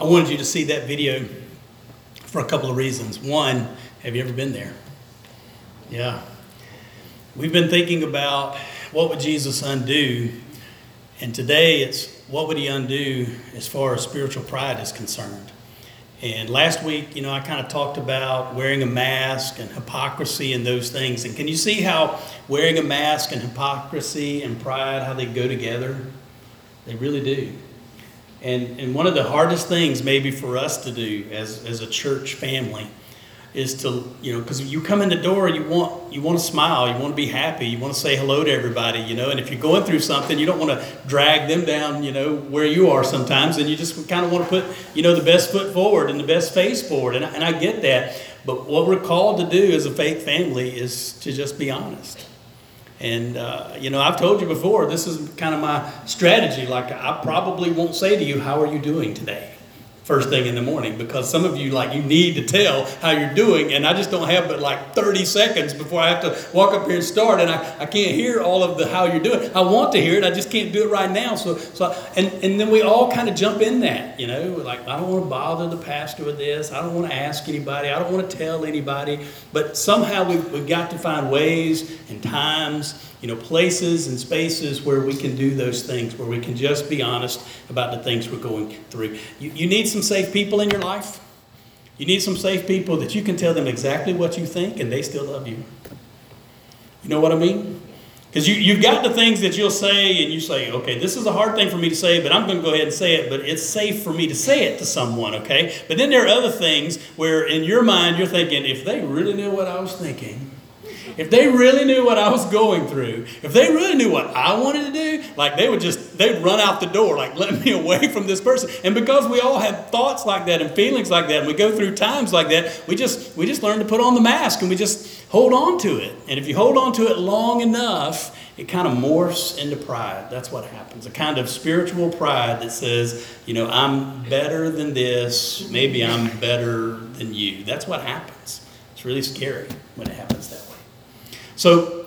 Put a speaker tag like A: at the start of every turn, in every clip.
A: I wanted you to see that video for a couple of reasons. One, have you ever been there? Yeah. We've been thinking about what would Jesus undo, and today it's what would he undo as far as spiritual pride is concerned. And last week, you know, I kind of talked about wearing a mask and hypocrisy and those things. And can you see how wearing a mask and hypocrisy and pride, how they go together? They really do. And, and one of the hardest things maybe for us to do as, as a church family is to you know because you come in the door you want you want to smile you want to be happy you want to say hello to everybody you know? And if you're going through something you don't want to drag them down you know where you are sometimes and you just kind of want to put you know the best foot forward and the best face forward and, and i get that. But what we're called to do as a faith family is to just be honest and uh, you know i've told you before this is kind of my strategy. Like i probably won't say to you how are you doing today first thing in the morning because some of you like you need to tell how you're doing and i just don't have but like 30 seconds before i have to walk up here and start and i, I can't hear all of the how you're doing. I want to hear it i just can't do it right now so so and, and then we all kind of jump in that you know? Like i don't want to bother the pastor with this i don't want to ask anybody i don't want to tell anybody but somehow we've, we've got to find ways and times you know, places and spaces where we can do those things, where we can just be honest about the things we're going through. You, you need some safe people in your life. You need some safe people that you can tell them exactly what you think and they still love you. You know what I mean? Because you, you've got the things that you'll say, and you say, okay, this is a hard thing for me to say, but I'm going to go ahead and say it, but it's safe for me to say it to someone, okay? But then there are other things where in your mind you're thinking, if they really knew what I was thinking, if they really knew what I was going through, if they really knew what I wanted to do, like they would just, they'd run out the door, like let me away from this person. And because we all have thoughts like that and feelings like that, and we go through times like that, we just, we just learn to put on the mask and we just hold on to it. And if you hold on to it long enough, it kind of morphs into pride. That's what happens. A kind of spiritual pride that says, you know, I'm better than this. Maybe I'm better than you. That's what happens. It's really scary when it happens that way. So,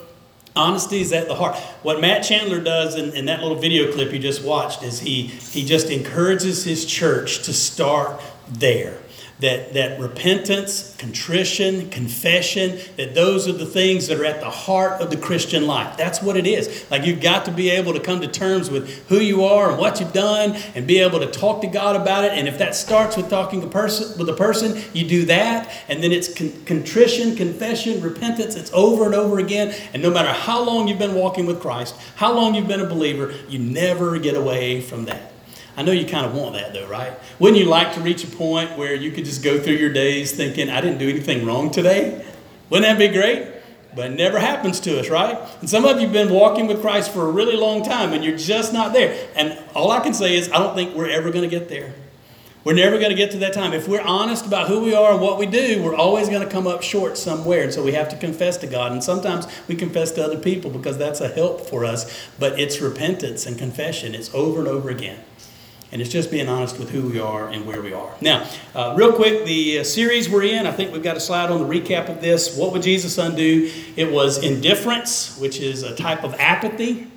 A: honesty is at the heart. What Matt Chandler does in, in that little video clip you just watched is he, he just encourages his church to start there that, that repentance, contrition, confession, that those are the things that are at the heart of the Christian life. That's what it is. Like you've got to be able to come to terms with who you are and what you've done and be able to talk to God about it. And if that starts with talking a person, with a person, you do that. And then it's con- contrition, confession, repentance. It's over and over again. And no matter how long you've been walking with Christ, how long you've been a believer, you never get away from that. I know you kind of want that though, right? Wouldn't you like to reach a point where you could just go through your days thinking, I didn't do anything wrong today? Wouldn't that be great? But it never happens to us, right? And some of you have been walking with Christ for a really long time and you're just not there. And all I can say is, I don't think we're ever going to get there. We're never going to get to that time. If we're honest about who we are and what we do, we're always going to come up short somewhere. And so we have to confess to God. And sometimes we confess to other people because that's a help for us. But it's repentance and confession. It's over and over again and it's just being honest with who we are and where we are. Now, uh, real quick, the uh, series we're in, I think we've got a slide on the recap of this. What would Jesus undo? It was indifference, which is a type of apathy,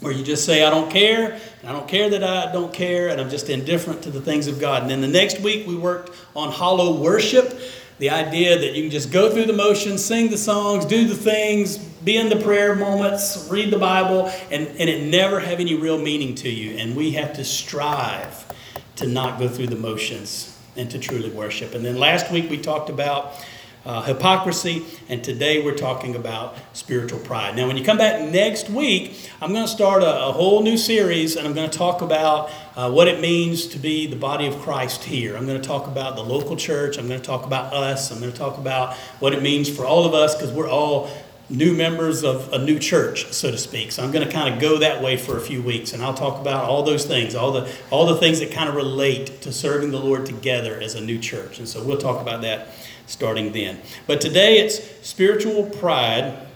A: where you just say, I don't care, and I don't care that I don't care, and I'm just indifferent to the things of God. And then the next week, we worked on hollow worship the idea that you can just go through the motions, sing the songs, do the things, be in the prayer moments, read the Bible, and, and it never have any real meaning to you. And we have to strive to not go through the motions and to truly worship. And then last week we talked about uh, hypocrisy, and today we're talking about spiritual pride. Now, when you come back next week, I'm going to start a, a whole new series, and I'm going to talk about uh, what it means to be the body of Christ here. I'm going to talk about the local church. I'm going to talk about us. I'm going to talk about what it means for all of us because we're all new members of a new church, so to speak. So I'm going to kind of go that way for a few weeks, and I'll talk about all those things, all the all the things that kind of relate to serving the Lord together as a new church. And so we'll talk about that starting then. But today it's spiritual pride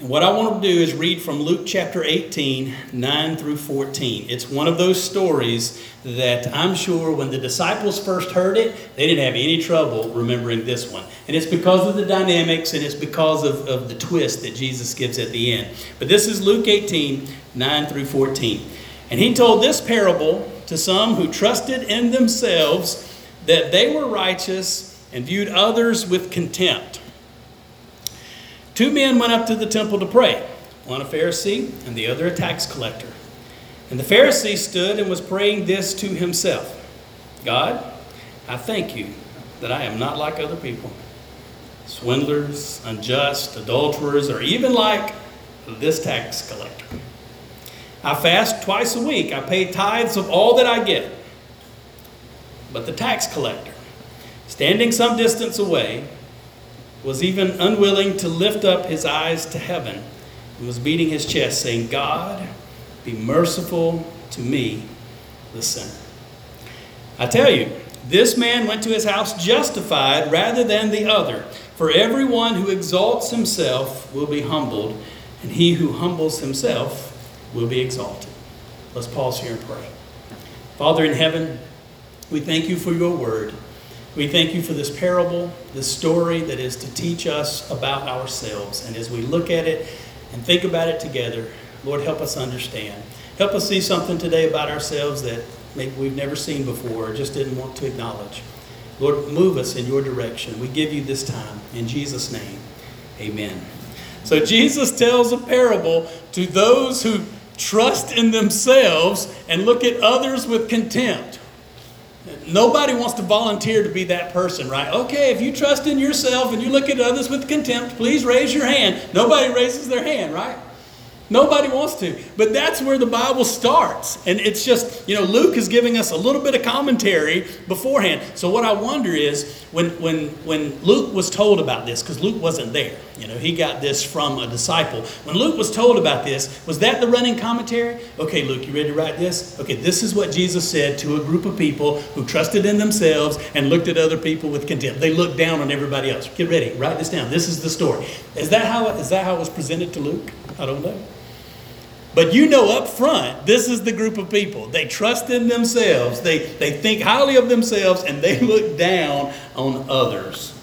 A: and what I want to do is read from Luke chapter 18, 9 through 14. It's one of those stories that I'm sure when the disciples first heard it, they didn't have any trouble remembering this one. And it's because of the dynamics and it's because of, of the twist that Jesus gives at the end. But this is Luke 18, 9 through 14. And he told this parable to some who trusted in themselves that they were righteous and viewed others with contempt. Two men went up to the temple to pray, one a Pharisee and the other a tax collector. And the Pharisee stood and was praying this to himself God, I thank you that I am not like other people swindlers, unjust, adulterers, or even like this tax collector. I fast twice a week. I pay tithes of all that I get. But the tax collector, standing some distance away, was even unwilling to lift up his eyes to heaven and was beating his chest, saying, God, be merciful to me, the sinner. I tell you, this man went to his house justified rather than the other. For everyone who exalts himself will be humbled, and he who humbles himself will be exalted. Let's pause here and pray. Father in heaven, we thank you for your word. We thank you for this parable, this story that is to teach us about ourselves. And as we look at it and think about it together, Lord, help us understand. Help us see something today about ourselves that maybe we've never seen before or just didn't want to acknowledge. Lord, move us in your direction. We give you this time. In Jesus' name, amen. So Jesus tells a parable to those who trust in themselves and look at others with contempt. Nobody wants to volunteer to be that person, right? Okay, if you trust in yourself and you look at others with contempt, please raise your hand. Nobody raises their hand, right? Nobody wants to. But that's where the Bible starts. And it's just, you know, Luke is giving us a little bit of commentary beforehand. So what I wonder is when when when Luke was told about this, because Luke wasn't there, you know, he got this from a disciple. When Luke was told about this, was that the running commentary? Okay, Luke, you ready to write this? Okay, this is what Jesus said to a group of people who trusted in themselves and looked at other people with contempt. They looked down on everybody else. Get ready, write this down. This is the story. Is that how is that how it was presented to Luke? I don't know. But you know up front, this is the group of people. They trust in themselves, they, they think highly of themselves, and they look down on others.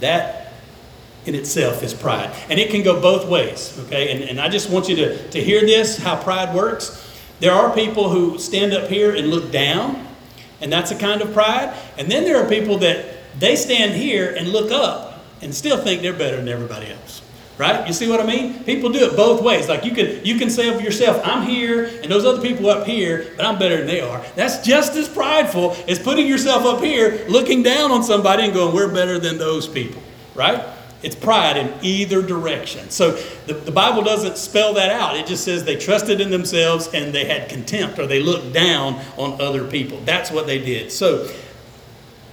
A: That in itself is pride. And it can go both ways, okay? And, and I just want you to, to hear this how pride works. There are people who stand up here and look down, and that's a kind of pride. And then there are people that they stand here and look up and still think they're better than everybody else right? You see what I mean? People do it both ways. Like you can you can say of yourself, I'm here, and those other people up here, but I'm better than they are. That's just as prideful as putting yourself up here, looking down on somebody and going, we're better than those people, right? It's pride in either direction. So the, the Bible doesn't spell that out. It just says they trusted in themselves and they had contempt or they looked down on other people. That's what they did. So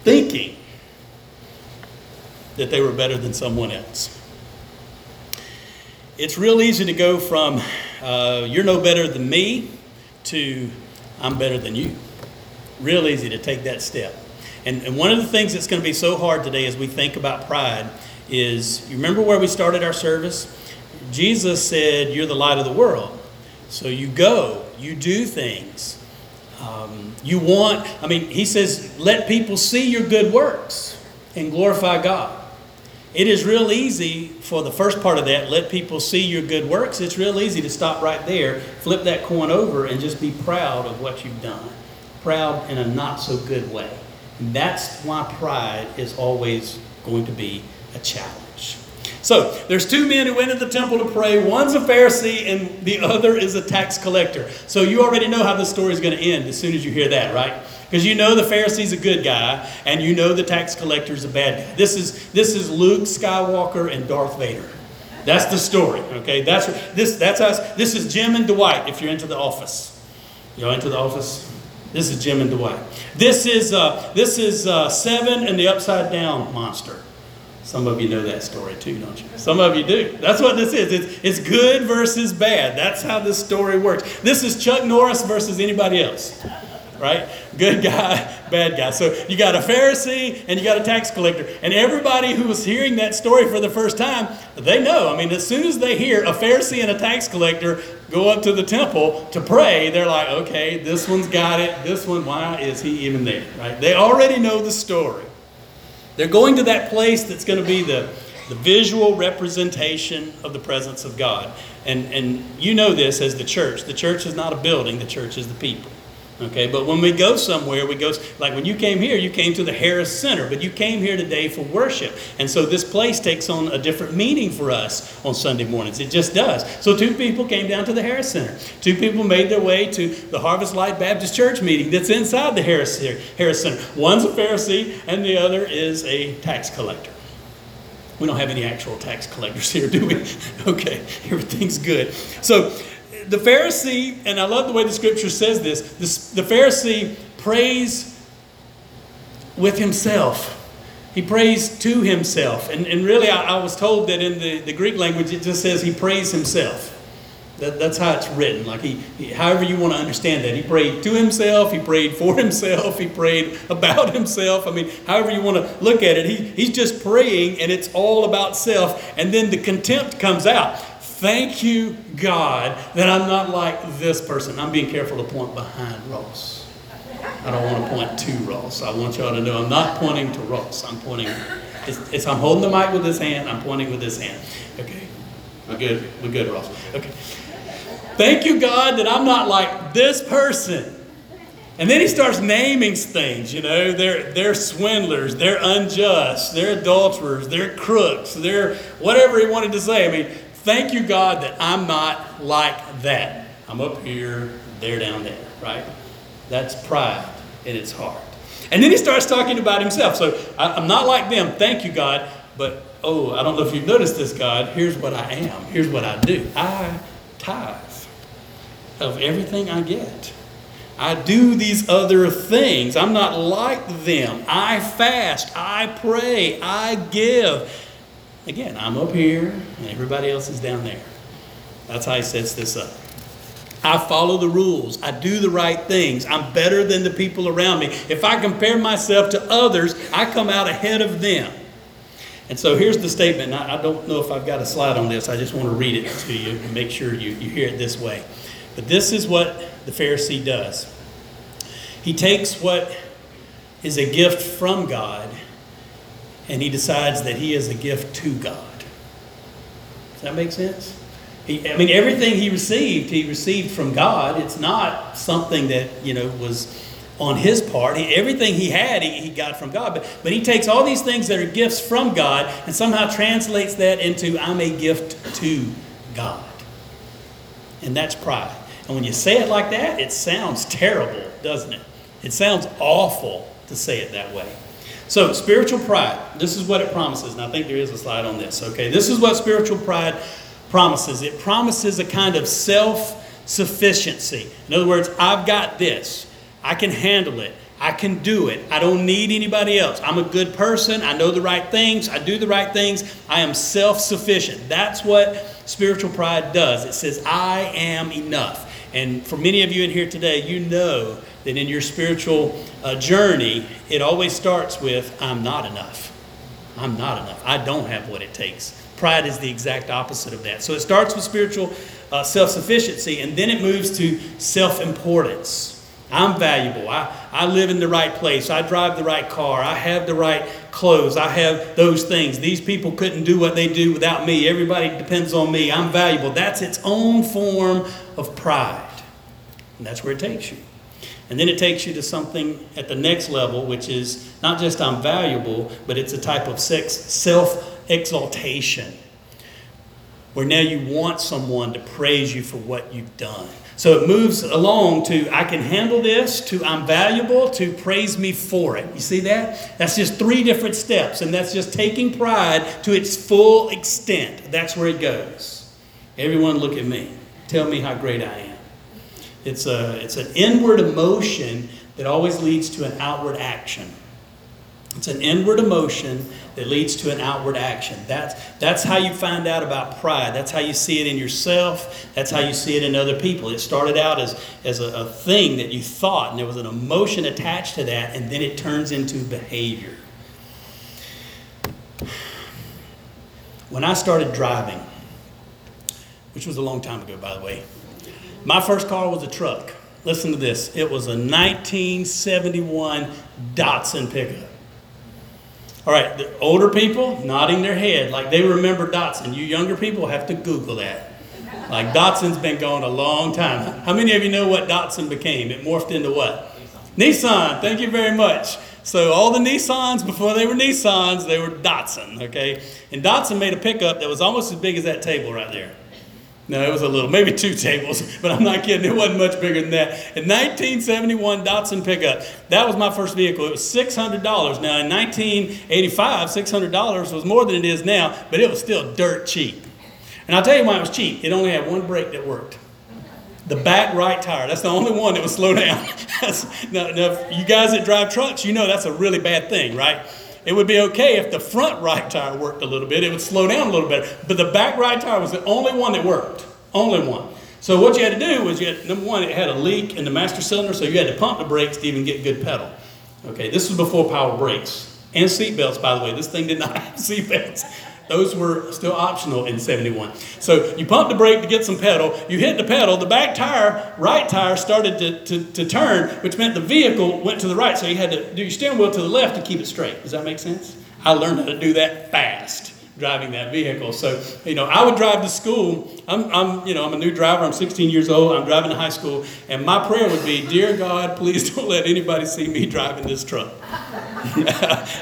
A: thinking that they were better than someone else it's real easy to go from uh, you're no better than me to I'm better than you. Real easy to take that step. And, and one of the things that's going to be so hard today as we think about pride is you remember where we started our service? Jesus said, You're the light of the world. So you go, you do things. Um, you want, I mean, he says, let people see your good works and glorify God. It is real easy for the first part of that, let people see your good works. It's real easy to stop right there, flip that coin over, and just be proud of what you've done. Proud in a not so good way. And that's why pride is always going to be a challenge. So there's two men who went to the temple to pray. One's a Pharisee and the other is a tax collector. So you already know how the story is going to end as soon as you hear that, right? Because you know the Pharisee's a good guy, and you know the tax collector's a bad guy. This is this is Luke Skywalker and Darth Vader. That's the story. Okay, that's this that's us. This is Jim and Dwight. If you're into the office, you're into the office. This is Jim and Dwight. This is uh, this is uh, Seven and the Upside Down Monster. Some of you know that story too, don't you? Some of you do. That's what this is. It's, it's good versus bad. That's how this story works. This is Chuck Norris versus anybody else right? Good guy, bad guy. So you got a Pharisee and you got a tax collector. And everybody who was hearing that story for the first time, they know. I mean, as soon as they hear a Pharisee and a tax collector go up to the temple to pray, they're like, okay, this one's got it. This one, why is he even there, right? They already know the story. They're going to that place that's going to be the, the visual representation of the presence of God. And, and you know this as the church. The church is not a building, the church is the people. Okay, but when we go somewhere, we go, like when you came here, you came to the Harris Center, but you came here today for worship. And so this place takes on a different meaning for us on Sunday mornings. It just does. So two people came down to the Harris Center. Two people made their way to the Harvest Light Baptist Church meeting that's inside the Harris, Harris Center. One's a Pharisee, and the other is a tax collector. We don't have any actual tax collectors here, do we? okay, everything's good. So, the Pharisee, and I love the way the scripture says this, the Pharisee prays with himself. He prays to himself. And, and really, I, I was told that in the, the Greek language, it just says he prays himself. That, that's how it's written. Like he, he, however you want to understand that. He prayed to himself. He prayed for himself. He prayed about himself. I mean, however you want to look at it, he, he's just praying, and it's all about self. And then the contempt comes out. Thank you, God, that I'm not like this person. I'm being careful to point behind Ross. I don't want to point to Ross. I want y'all to know I'm not pointing to Ross. I'm pointing, it's, it's, I'm holding the mic with this hand, I'm pointing with this hand. Okay, we're good, we're good, Ross. Okay. Thank you, God, that I'm not like this person. And then he starts naming things, you know, they're, they're swindlers, they're unjust, they're adulterers, they're crooks, they're whatever he wanted to say. I mean, Thank you, God, that I'm not like that. I'm up here, they're down there, right? That's pride in its heart. And then he starts talking about himself. So I, am not like them. Thank you, God. But oh, I don't know if you've noticed this, God. Here's what I am. Here's what I do. I tithe of everything I get. I do these other things. I'm not like them. I fast. I pray. I give. Again, I'm up here and everybody else is down there. That's how he sets this up. I follow the rules. I do the right things. I'm better than the people around me. If I compare myself to others, I come out ahead of them. And so here's the statement. I, don't know if I've got a slide on this. I just want to read it to you and make sure you, you hear it this way. But this is what the Pharisee does he takes what is a gift from God and he decides that he is a gift to God. Does that make sense? He, I mean, everything he received, he received from God. It's not something that, you know, was on his part. He, everything he had, he, he got from God. But, but he takes all these things that are gifts from God and somehow translates that into, I'm a gift to God. And that's pride. And when you say it like that, it sounds terrible, doesn't it? It sounds awful to say it that way. So, spiritual pride, this is what it promises. And I think there is a slide on this. Okay, this is what spiritual pride promises it promises a kind of self sufficiency. In other words, I've got this, I can handle it. I can do it. I don't need anybody else. I'm a good person. I know the right things. I do the right things. I am self sufficient. That's what spiritual pride does. It says, I am enough. And for many of you in here today, you know that in your spiritual uh, journey, it always starts with, I'm not enough. I'm not enough. I don't have what it takes. Pride is the exact opposite of that. So it starts with spiritual uh, self sufficiency, and then it moves to self importance. I'm valuable. I, I live in the right place. I drive the right car. I have the right clothes. I have those things. These people couldn't do what they do without me. Everybody depends on me. I'm valuable. That's its own form of pride. And that's where it takes you. And then it takes you to something at the next level, which is not just I'm valuable, but it's a type of sex, self exaltation, where now you want someone to praise you for what you've done. So it moves along to I can handle this, to I'm valuable, to praise me for it. You see that? That's just three different steps, and that's just taking pride to its full extent. That's where it goes. Everyone, look at me. Tell me how great I am. It's, a, it's an inward emotion that always leads to an outward action. It's an inward emotion that leads to an outward action. That's, that's how you find out about pride. That's how you see it in yourself. That's how you see it in other people. It started out as, as a, a thing that you thought, and there was an emotion attached to that, and then it turns into behavior. When I started driving, which was a long time ago, by the way, my first car was a truck. Listen to this. It was a 1971 Datsun pickup. All right, the older people nodding their head like they remember Datsun. You younger people have to Google that. Like Datsun's been going a long time. How many of you know what Datsun became? It morphed into what? Nissan. Thank you very much. So all the Nissans before they were Nissans, they were Datsun. Okay, and Datsun made a pickup that was almost as big as that table right there. No, it was a little, maybe two tables, but I'm not kidding. It wasn't much bigger than that. In 1971 Datsun pickup, that was my first vehicle. It was $600. Now, in 1985, $600 was more than it is now, but it was still dirt cheap. And I'll tell you why it was cheap. It only had one brake that worked. The back right tire. That's the only one that would slow down. now, now, you guys that drive trucks, you know that's a really bad thing, right? It would be okay if the front right tire worked a little bit. It would slow down a little bit. But the back right tire was the only one that worked. Only one. So what you had to do was you had, number one, it had a leak in the master cylinder, so you had to pump the brakes to even get good pedal. Okay, this was before power brakes. And seat belts, by the way. This thing did not have seat belts. Those were still optional in 71. So you pump the brake to get some pedal. You hit the pedal. The back tire, right tire, started to, to, to turn, which meant the vehicle went to the right. So you had to do your steering wheel to the left to keep it straight. Does that make sense? I learned how to do that fast driving that vehicle. So, you know, I would drive to school. I'm, I'm, you know, I'm a new driver. I'm 16 years old. I'm driving to high school. And my prayer would be, Dear God, please don't let anybody see me driving this truck.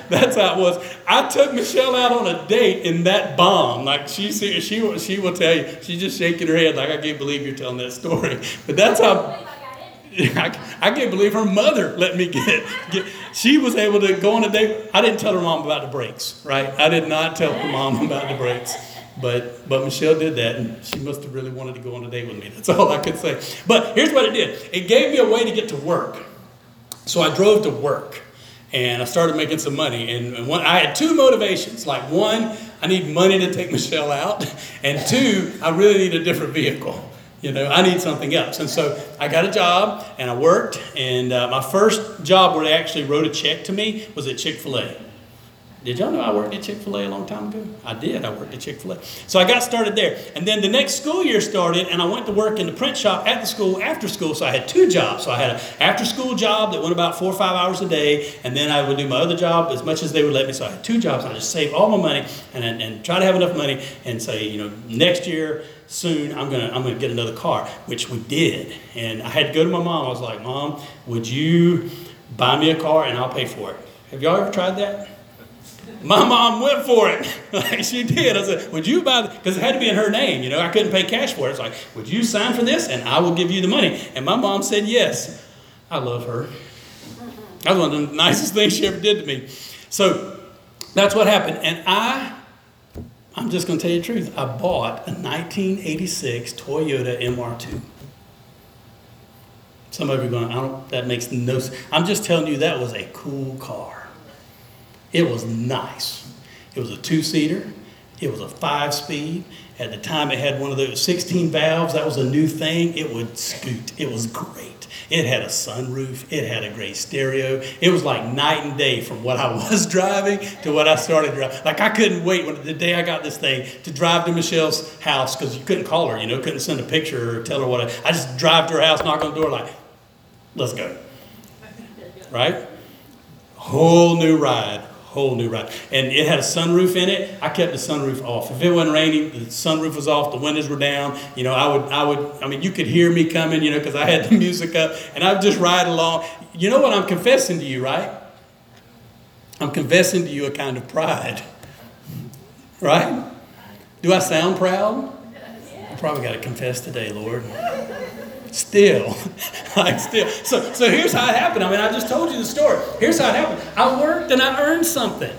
A: That's how it was. I took Michelle out on a date in that bomb. Like she, she, she, will tell you, she's just shaking her head like, I can't believe you're telling that story. But that's how. I, I can't believe her mother let me get, get. She was able to go on a date. I didn't tell her mom about the brakes, right? I did not tell her mom about the brakes. But but Michelle did that, and she must have really wanted to go on a date with me. That's all I could say. But here's what it did. It gave me a way to get to work. So I drove to work and I started making some money. And one, I had two motivations. Like one, I need money to take Michelle out, and two, I really need a different vehicle. You know, I need something else. And so I got a job and I worked. And uh, my first job where they actually wrote a check to me was at Chick fil A. Did y'all know I worked at Chick fil A a long time ago? I did. I worked at Chick fil A. So I got started there. And then the next school year started, and I went to work in the print shop at the school after school. So I had two jobs. So I had an after school job that went about four or five hours a day, and then I would do my other job as much as they would let me. So I had two jobs. I just saved all my money and, and try to have enough money and say, you know, next year, soon I'm gonna I'm gonna get another car, which we did. And I had to go to my mom. I was like, Mom, would you buy me a car and I'll pay for it? Have y'all ever tried that? My mom went for it. like she did. I said, Would you buy it? because it had to be in her name, you know, I couldn't pay cash for it. It's like, would you sign for this and I will give you the money? And my mom said yes. I love her. That was one of the nicest things she ever did to me. So that's what happened. And I I'm just going to tell you the truth. I bought a 1986 Toyota MR2. Some of you are going, I don't, that makes no sense. I'm just telling you that was a cool car. It was nice. It was a two seater, it was a five speed. At the time, it had one of those 16 valves. That was a new thing. It would scoot. It was great. It had a sunroof. It had a great stereo. It was like night and day from what I was driving to what I started driving. Like I couldn't wait when the day I got this thing to drive to Michelle's house because you couldn't call her, you know, couldn't send a picture or tell her what. I, I just drive to her house, knock on the door, like, let's go. Right? Whole new ride whole new ride. And it had a sunroof in it. I kept the sunroof off. If it wasn't raining, the sunroof was off, the windows were down. You know, I would, I would, I mean, you could hear me coming, you know, because I had the music up, and I'd just ride along. You know what I'm confessing to you, right? I'm confessing to you a kind of pride. Right? Do I sound proud? I probably got to confess today, Lord. Still, like still. So, so here's how it happened. I mean, I just told you the story. Here's how it happened. I worked and I earned something.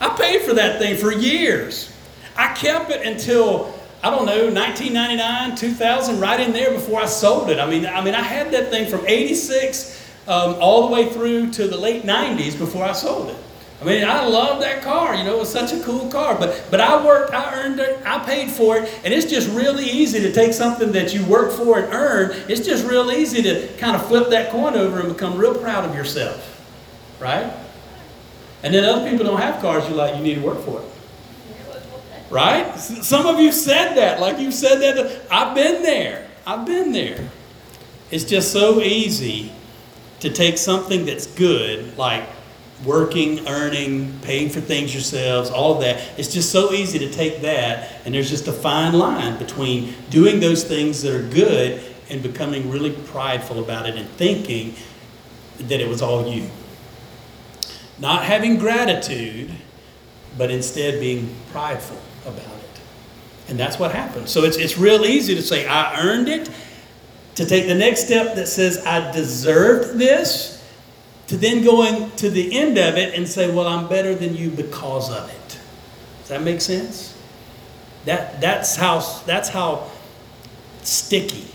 A: I paid for that thing for years. I kept it until I don't know 1999, 2000, right in there before I sold it. I mean, I mean, I had that thing from '86 um, all the way through to the late '90s before I sold it. I mean, I love that car. You know, it was such a cool car. But but I worked, I earned it, I paid for it, and it's just really easy to take something that you work for and earn. It's just real easy to kind of flip that coin over and become real proud of yourself, right? And then other people don't have cars. You're like, you need to work for it. Right? Some of you said that, like you said that. I've been there. I've been there. It's just so easy to take something that's good, like working, earning, paying for things yourselves, all of that. It's just so easy to take that, and there's just a fine line between doing those things that are good and becoming really prideful about it and thinking that it was all you. Not having gratitude, but instead being prideful about it. And that's what happens. So it's, it's real easy to say, I earned it, to take the next step that says, I deserved this, to then going to the end of it and say, Well, I'm better than you because of it. Does that make sense? That, that's, how, that's how sticky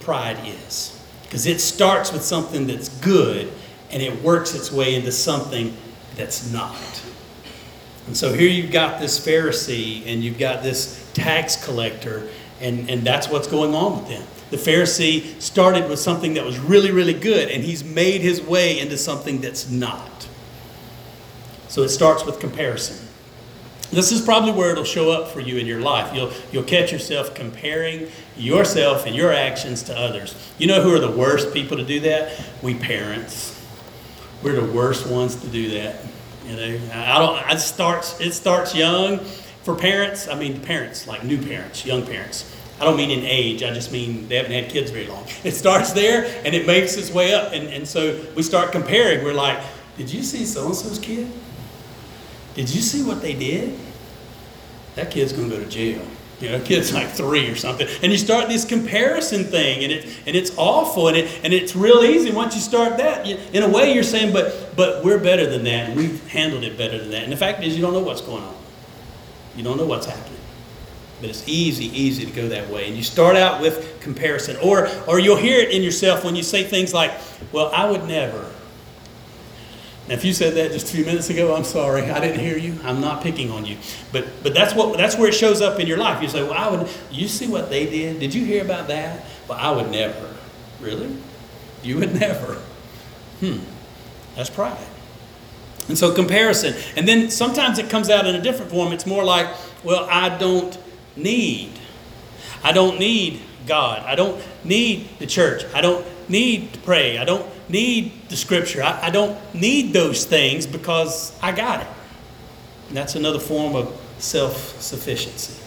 A: pride is. Because it starts with something that's good and it works its way into something that's not. And so here you've got this Pharisee and you've got this tax collector, and, and that's what's going on with them. The Pharisee started with something that was really, really good, and he's made his way into something that's not. So it starts with comparison. This is probably where it'll show up for you in your life. You'll, you'll catch yourself comparing yourself and your actions to others. You know who are the worst people to do that? We parents. We're the worst ones to do that. You know, I don't. It starts. It starts young for parents. I mean, parents like new parents, young parents. I don't mean in age. I just mean they haven't had kids very long. It starts there and it makes its way up, and, and so we start comparing. We're like, did you see so and so's kid? Did you see what they did? That kid's going to go to jail. You know, kid's like three or something. And you start this comparison thing, and, it, and it's awful, and, it, and it's real easy. Once you start that, you, in a way, you're saying, but, but we're better than that, and we've handled it better than that. And the fact is, you don't know what's going on, you don't know what's happening. But it's easy, easy to go that way. And you start out with comparison. Or, or you'll hear it in yourself when you say things like, well, I would never. Now, if you said that just a few minutes ago, I'm sorry. I didn't hear you. I'm not picking on you. But but that's what that's where it shows up in your life. You say, "Well, I would." You see what they did? Did you hear about that? Well, I would never. Really? You would never. Hmm. That's pride. And so comparison. And then sometimes it comes out in a different form. It's more like, "Well, I don't need. I don't need God. I don't need the church. I don't need to pray. I don't need the scripture. I, I don't need those things because I got it. And that's another form of self sufficiency.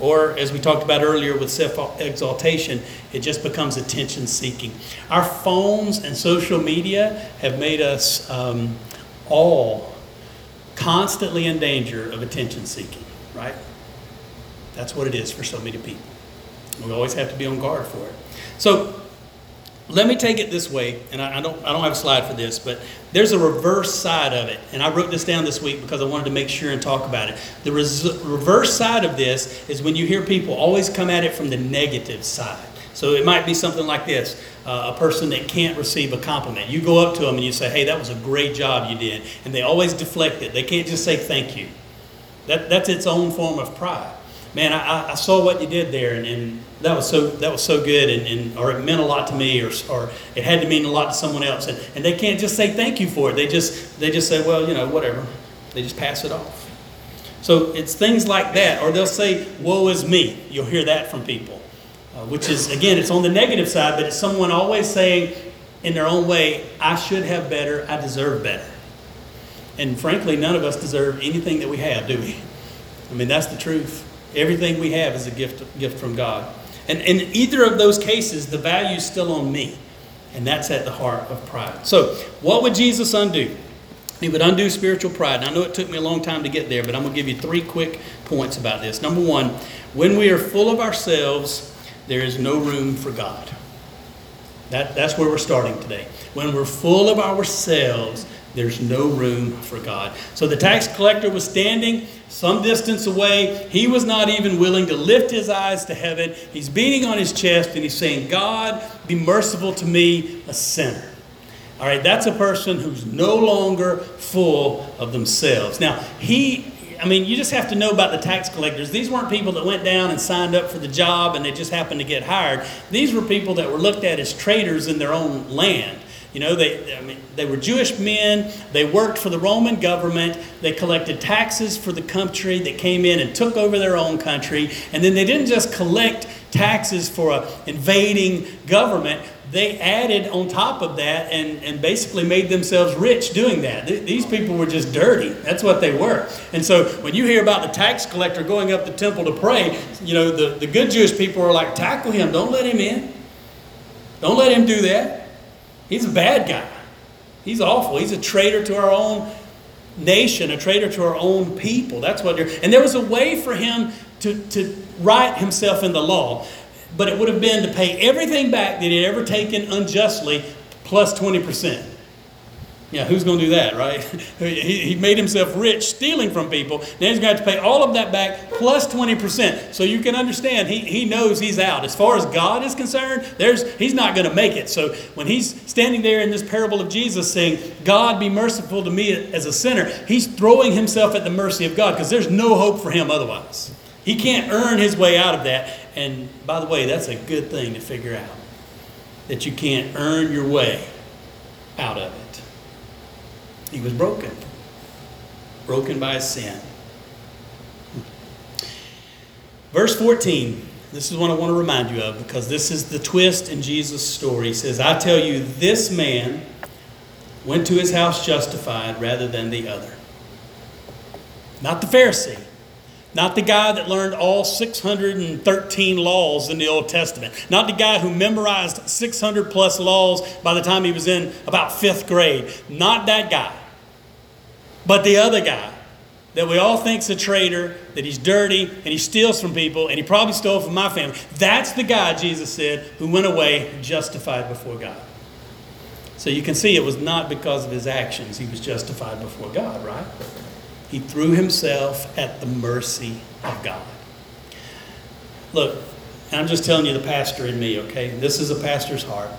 A: Or, as we talked about earlier with self exaltation, it just becomes attention seeking. Our phones and social media have made us um, all constantly in danger of attention seeking, right? That's what it is for so many people. We always have to be on guard for it. So, let me take it this way, and I, I, don't, I don't have a slide for this, but there's a reverse side of it. And I wrote this down this week because I wanted to make sure and talk about it. The res- reverse side of this is when you hear people always come at it from the negative side. So it might be something like this uh, a person that can't receive a compliment. You go up to them and you say, hey, that was a great job you did. And they always deflect it, they can't just say thank you. That, that's its own form of pride man, I, I saw what you did there, and, and that was so that was so good, and, and or it meant a lot to me, or, or it had to mean a lot to someone else, and, and they can't just say thank you for it. They just they just say, well, you know, whatever. They just pass it off. So it's things like that, or they'll say, "Woe is me." You'll hear that from people, uh, which is again, it's on the negative side, but it's someone always saying, in their own way, "I should have better. I deserve better." And frankly, none of us deserve anything that we have, do we? I mean, that's the truth. Everything we have is a gift, gift from God. And in either of those cases, the value is still on me. And that's at the heart of pride. So, what would Jesus undo? He would undo spiritual pride. And I know it took me a long time to get there, but I'm going to give you three quick points about this. Number one, when we are full of ourselves, there is no room for God. That, that's where we're starting today. When we're full of ourselves, there's no room for God. So the tax collector was standing some distance away. He was not even willing to lift his eyes to heaven. He's beating on his chest and he's saying, God, be merciful to me, a sinner. All right, that's a person who's no longer full of themselves. Now, he, I mean, you just have to know about the tax collectors. These weren't people that went down and signed up for the job and they just happened to get hired. These were people that were looked at as traitors in their own land. You know, they, I mean, they were Jewish men. They worked for the Roman government. They collected taxes for the country They came in and took over their own country. And then they didn't just collect taxes for an invading government, they added on top of that and, and basically made themselves rich doing that. Th- these people were just dirty. That's what they were. And so when you hear about the tax collector going up the temple to pray, you know, the, the good Jewish people are like, tackle him, don't let him in. Don't let him do that. He's a bad guy. He's awful. He's a traitor to our own nation, a traitor to our own people. That's what they're. And there was a way for him to, to right himself in the law but it would have been to pay everything back that he had ever taken unjustly plus 20%. Yeah, who's going to do that, right? he, he made himself rich stealing from people. Now he's going to have to pay all of that back plus 20%. So you can understand, he, he knows he's out. As far as God is concerned, there's, he's not going to make it. So when he's standing there in this parable of Jesus saying, God be merciful to me as a sinner, he's throwing himself at the mercy of God because there's no hope for him otherwise. He can't earn his way out of that. And by the way, that's a good thing to figure out that you can't earn your way out of it. He was broken, broken by sin. Verse 14, this is what I want to remind you of because this is the twist in Jesus' story. He says, I tell you, this man went to his house justified rather than the other. Not the Pharisee. Not the guy that learned all 613 laws in the Old Testament. Not the guy who memorized 600 plus laws by the time he was in about fifth grade. Not that guy. But the other guy that we all think's a traitor, that he's dirty, and he steals from people, and he probably stole from my family. That's the guy, Jesus said, who went away justified before God. So you can see it was not because of his actions he was justified before God, right? He threw himself at the mercy of God. Look, I'm just telling you the pastor in me, okay? This is a pastor's heart.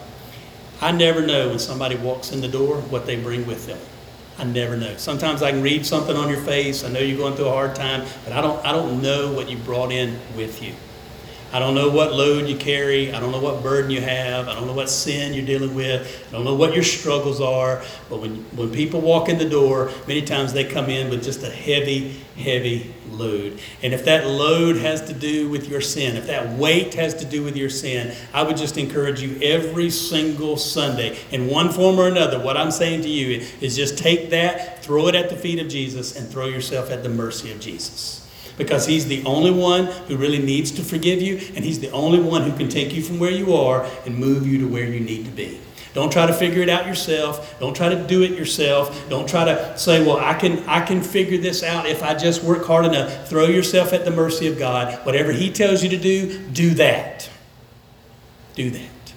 A: I never know when somebody walks in the door what they bring with them. I never know. Sometimes I can read something on your face. I know you're going through a hard time, but I don't I don't know what you brought in with you. I don't know what load you carry. I don't know what burden you have. I don't know what sin you're dealing with. I don't know what your struggles are. But when, when people walk in the door, many times they come in with just a heavy, heavy load. And if that load has to do with your sin, if that weight has to do with your sin, I would just encourage you every single Sunday, in one form or another, what I'm saying to you is just take that, throw it at the feet of Jesus, and throw yourself at the mercy of Jesus because He's the only one who really needs to forgive you, and He's the only one who can take you from where you are and move you to where you need to be. Don't try to figure it out yourself. Don't try to do it yourself. Don't try to say, "Well, I can I can figure this out if I just work hard enough." Throw yourself at the mercy of God. Whatever he tells you to do, do that. Do that.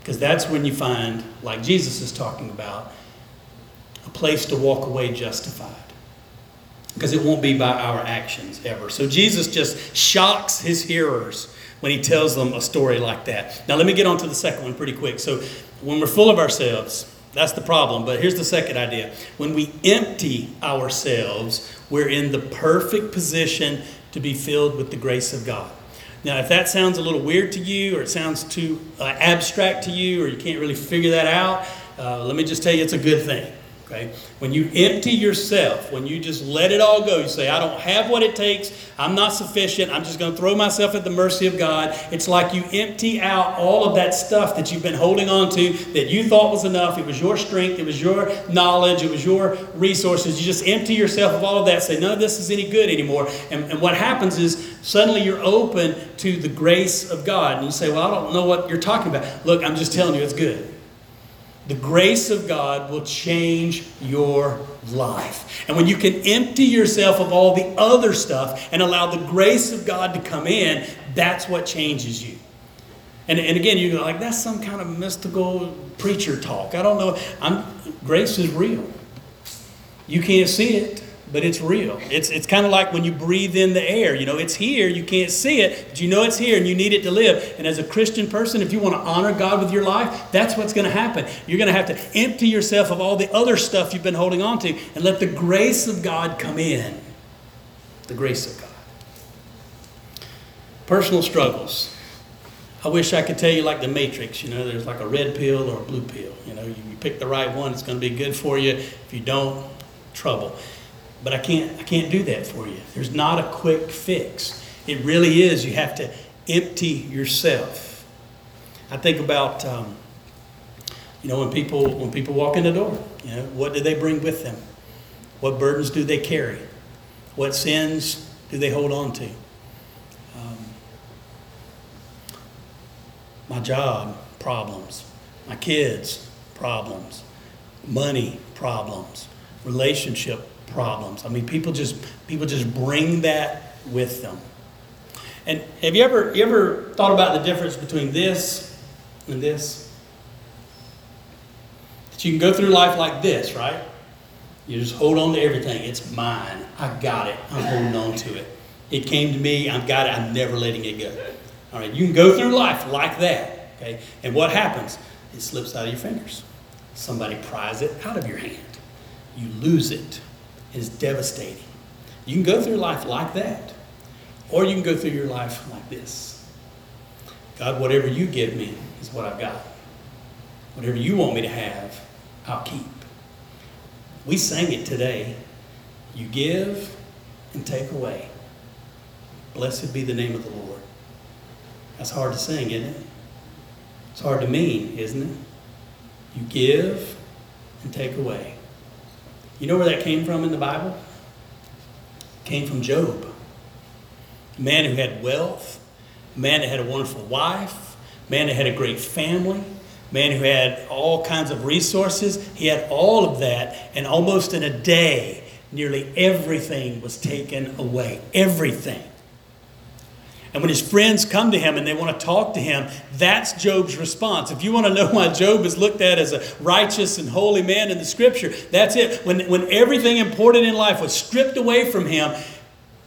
A: Because that's when you find like Jesus is talking about a place to walk away justified because it won't be by our actions ever. So Jesus just shocks his hearers when he tells them a story like that. Now, let me get on to the second one pretty quick. So, when we're full of ourselves, that's the problem. But here's the second idea when we empty ourselves, we're in the perfect position to be filled with the grace of God. Now, if that sounds a little weird to you, or it sounds too uh, abstract to you, or you can't really figure that out, uh, let me just tell you it's a good thing. Okay? When you empty yourself, when you just let it all go, you say, I don't have what it takes, I'm not sufficient, I'm just going to throw myself at the mercy of God. It's like you empty out all of that stuff that you've been holding on to that you thought was enough. It was your strength, it was your knowledge, it was your resources. You just empty yourself of all of that, say, none of this is any good anymore. And, and what happens is suddenly you're open to the grace of God. And you say, Well, I don't know what you're talking about. Look, I'm just telling you it's good. The grace of God will change your life. And when you can empty yourself of all the other stuff and allow the grace of God to come in, that's what changes you. And, and again, you're like, that's some kind of mystical preacher talk. I don't know. I'm, grace is real. You can't see it, but it's real. It's, it's kind of like when you breathe in the air. You know, it's here, you can't see it, but you know it's here and you need it to live. And as a Christian person, if you want to honor God with your life, that's what's going to happen. You're going to have to empty yourself of all the other stuff you've been holding on to and let the grace of God come in. The grace of God. Personal struggles. I wish I could tell you like the Matrix, you know, there's like a red pill or a blue pill. You know, you pick the right one, it's going to be good for you. If you don't, trouble. But I can't, I can't do that for you. There's not a quick fix. It really is, you have to empty yourself. I think about, um, you know, when people when people walk in the door, you know, what do they bring with them? What burdens do they carry? What sins do they hold on to? Um, my job problems, my kids problems, money problems, relationship problems. I mean, people just people just bring that with them. And have you ever you ever thought about the difference between this and this? That you can go through life like this, right? You just hold on to everything. It's mine. I got it. I'm holding on to it. It came to me. I've got it. I'm never letting it go. All right. You can go through life like that. Okay. And what happens? It slips out of your fingers. Somebody pries it out of your hand. You lose it. Is devastating. You can go through life like that, or you can go through your life like this. God, whatever you give me is what I've got. Whatever you want me to have, I'll keep. We sang it today. You give and take away. Blessed be the name of the Lord. That's hard to sing, isn't it? It's hard to mean, isn't it? You give and take away. You know where that came from in the Bible? It came from Job. A man who had wealth, a man that had a wonderful wife, a man that had a great family, a man who had all kinds of resources. He had all of that, and almost in a day, nearly everything was taken away. Everything. And when his friends come to him and they want to talk to him, that's Job's response. If you want to know why Job is looked at as a righteous and holy man in the scripture, that's it. When, when everything important in life was stripped away from him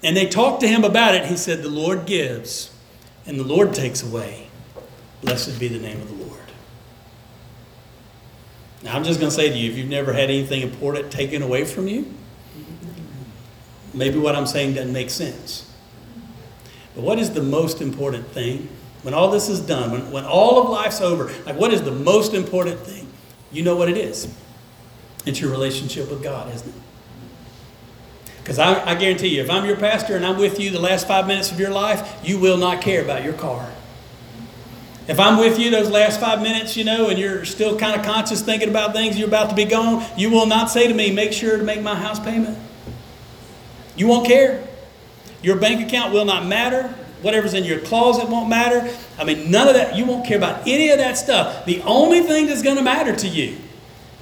A: and they talked to him about it, he said, The Lord gives and the Lord takes away. Blessed be the name of the Lord. Now, I'm just going to say to you if you've never had anything important taken away from you, maybe what I'm saying doesn't make sense. But what is the most important thing? When all this is done, when, when all of life's over, like what is the most important thing? You know what it is. It's your relationship with God, isn't it? Because I, I guarantee you, if I'm your pastor and I'm with you the last five minutes of your life, you will not care about your car. If I'm with you those last five minutes, you know, and you're still kind of conscious thinking about things, you're about to be gone, you will not say to me, make sure to make my house payment. You won't care. Your bank account will not matter. Whatever's in your closet won't matter. I mean, none of that. You won't care about any of that stuff. The only thing that's going to matter to you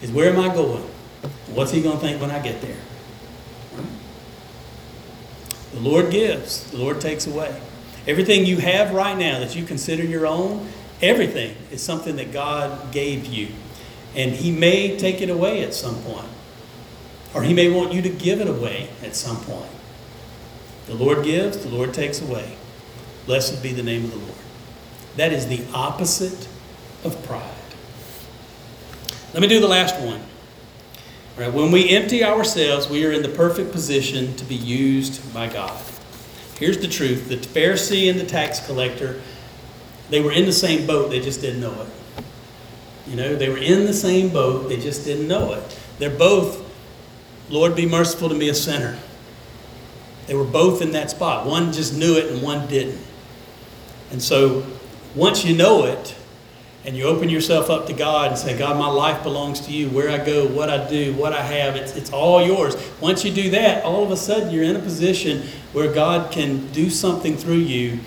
A: is where am I going? What's he going to think when I get there? The Lord gives, the Lord takes away. Everything you have right now that you consider your own, everything is something that God gave you. And He may take it away at some point, or He may want you to give it away at some point. The Lord gives, the Lord takes away. Blessed be the name of the Lord. That is the opposite of pride. Let me do the last one. Right, when we empty ourselves, we are in the perfect position to be used by God. Here's the truth the Pharisee and the tax collector, they were in the same boat, they just didn't know it. You know, they were in the same boat, they just didn't know it. They're both, Lord, be merciful to me, a sinner. They were both in that spot. One just knew it and one didn't. And so once you know it and you open yourself up to God and say, God, my life belongs to you. Where I go, what I do, what I have, it's, it's all yours. Once you do that, all of a sudden you're in a position where God can do something through you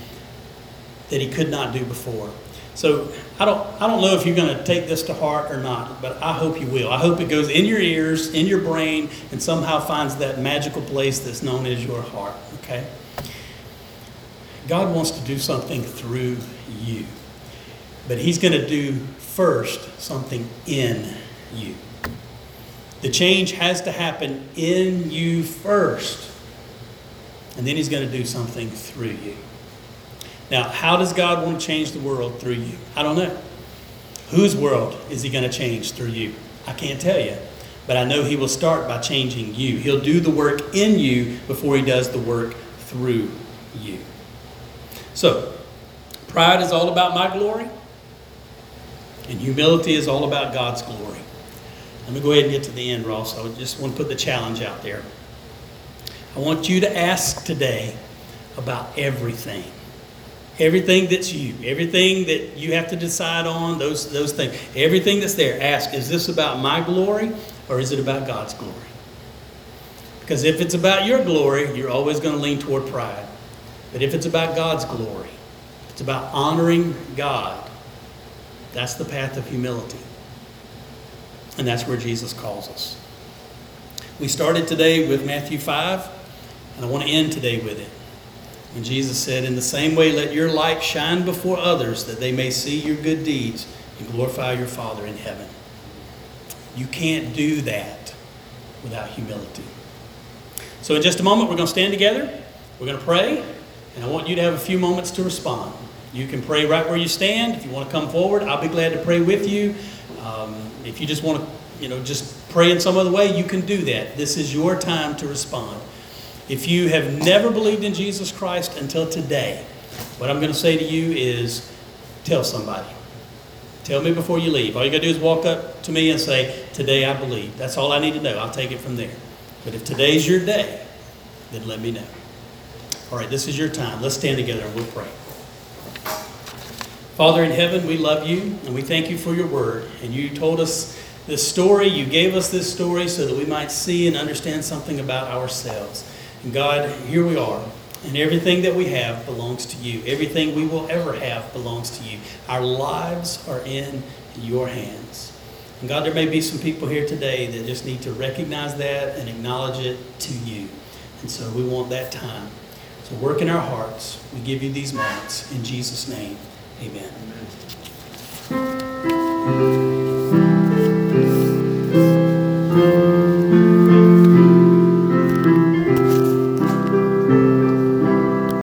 A: that He could not do before. So I don't, I don't know if you're going to take this to heart or not, but I hope you will. I hope it goes in your ears, in your brain, and somehow finds that magical place that's known as your heart. Okay? God wants to do something through you, but He's going to do first something in you. The change has to happen in you first, and then He's going to do something through you. Now, how does God want to change the world through you? I don't know. Whose world is He going to change through you? I can't tell you. But I know He will start by changing you. He'll do the work in you before He does the work through you. So, pride is all about my glory, and humility is all about God's glory. Let me go ahead and get to the end, Ross. I just want to put the challenge out there. I want you to ask today about everything Everything that's you, everything that you have to decide on, those, those things, everything that's there, ask, is this about my glory or is it about God's glory? Because if it's about your glory, you're always going to lean toward pride. But if it's about God's glory, it's about honoring God, that's the path of humility. And that's where Jesus calls us. We started today with Matthew 5, and I want to end today with it. And Jesus said, In the same way, let your light shine before others that they may see your good deeds and glorify your Father in heaven. You can't do that without humility. So, in just a moment, we're going to stand together, we're going to pray, and I want you to have a few moments to respond. You can pray right where you stand. If you want to come forward, I'll be glad to pray with you. Um, if you just want to, you know, just pray in some other way, you can do that. This is your time to respond. If you have never believed in Jesus Christ until today, what I'm going to say to you is tell somebody. Tell me before you leave. All you got to do is walk up to me and say, Today I believe. That's all I need to know. I'll take it from there. But if today's your day, then let me know. All right, this is your time. Let's stand together and we'll pray. Father in heaven, we love you and we thank you for your word. And you told us this story, you gave us this story so that we might see and understand something about ourselves. God, here we are. And everything that we have belongs to you. Everything we will ever have belongs to you. Our lives are in your hands. And God, there may be some people here today that just need to recognize that and acknowledge it to you. And so we want that time. So work in our hearts. We give you these moments. In Jesus' name, amen.
B: Amen.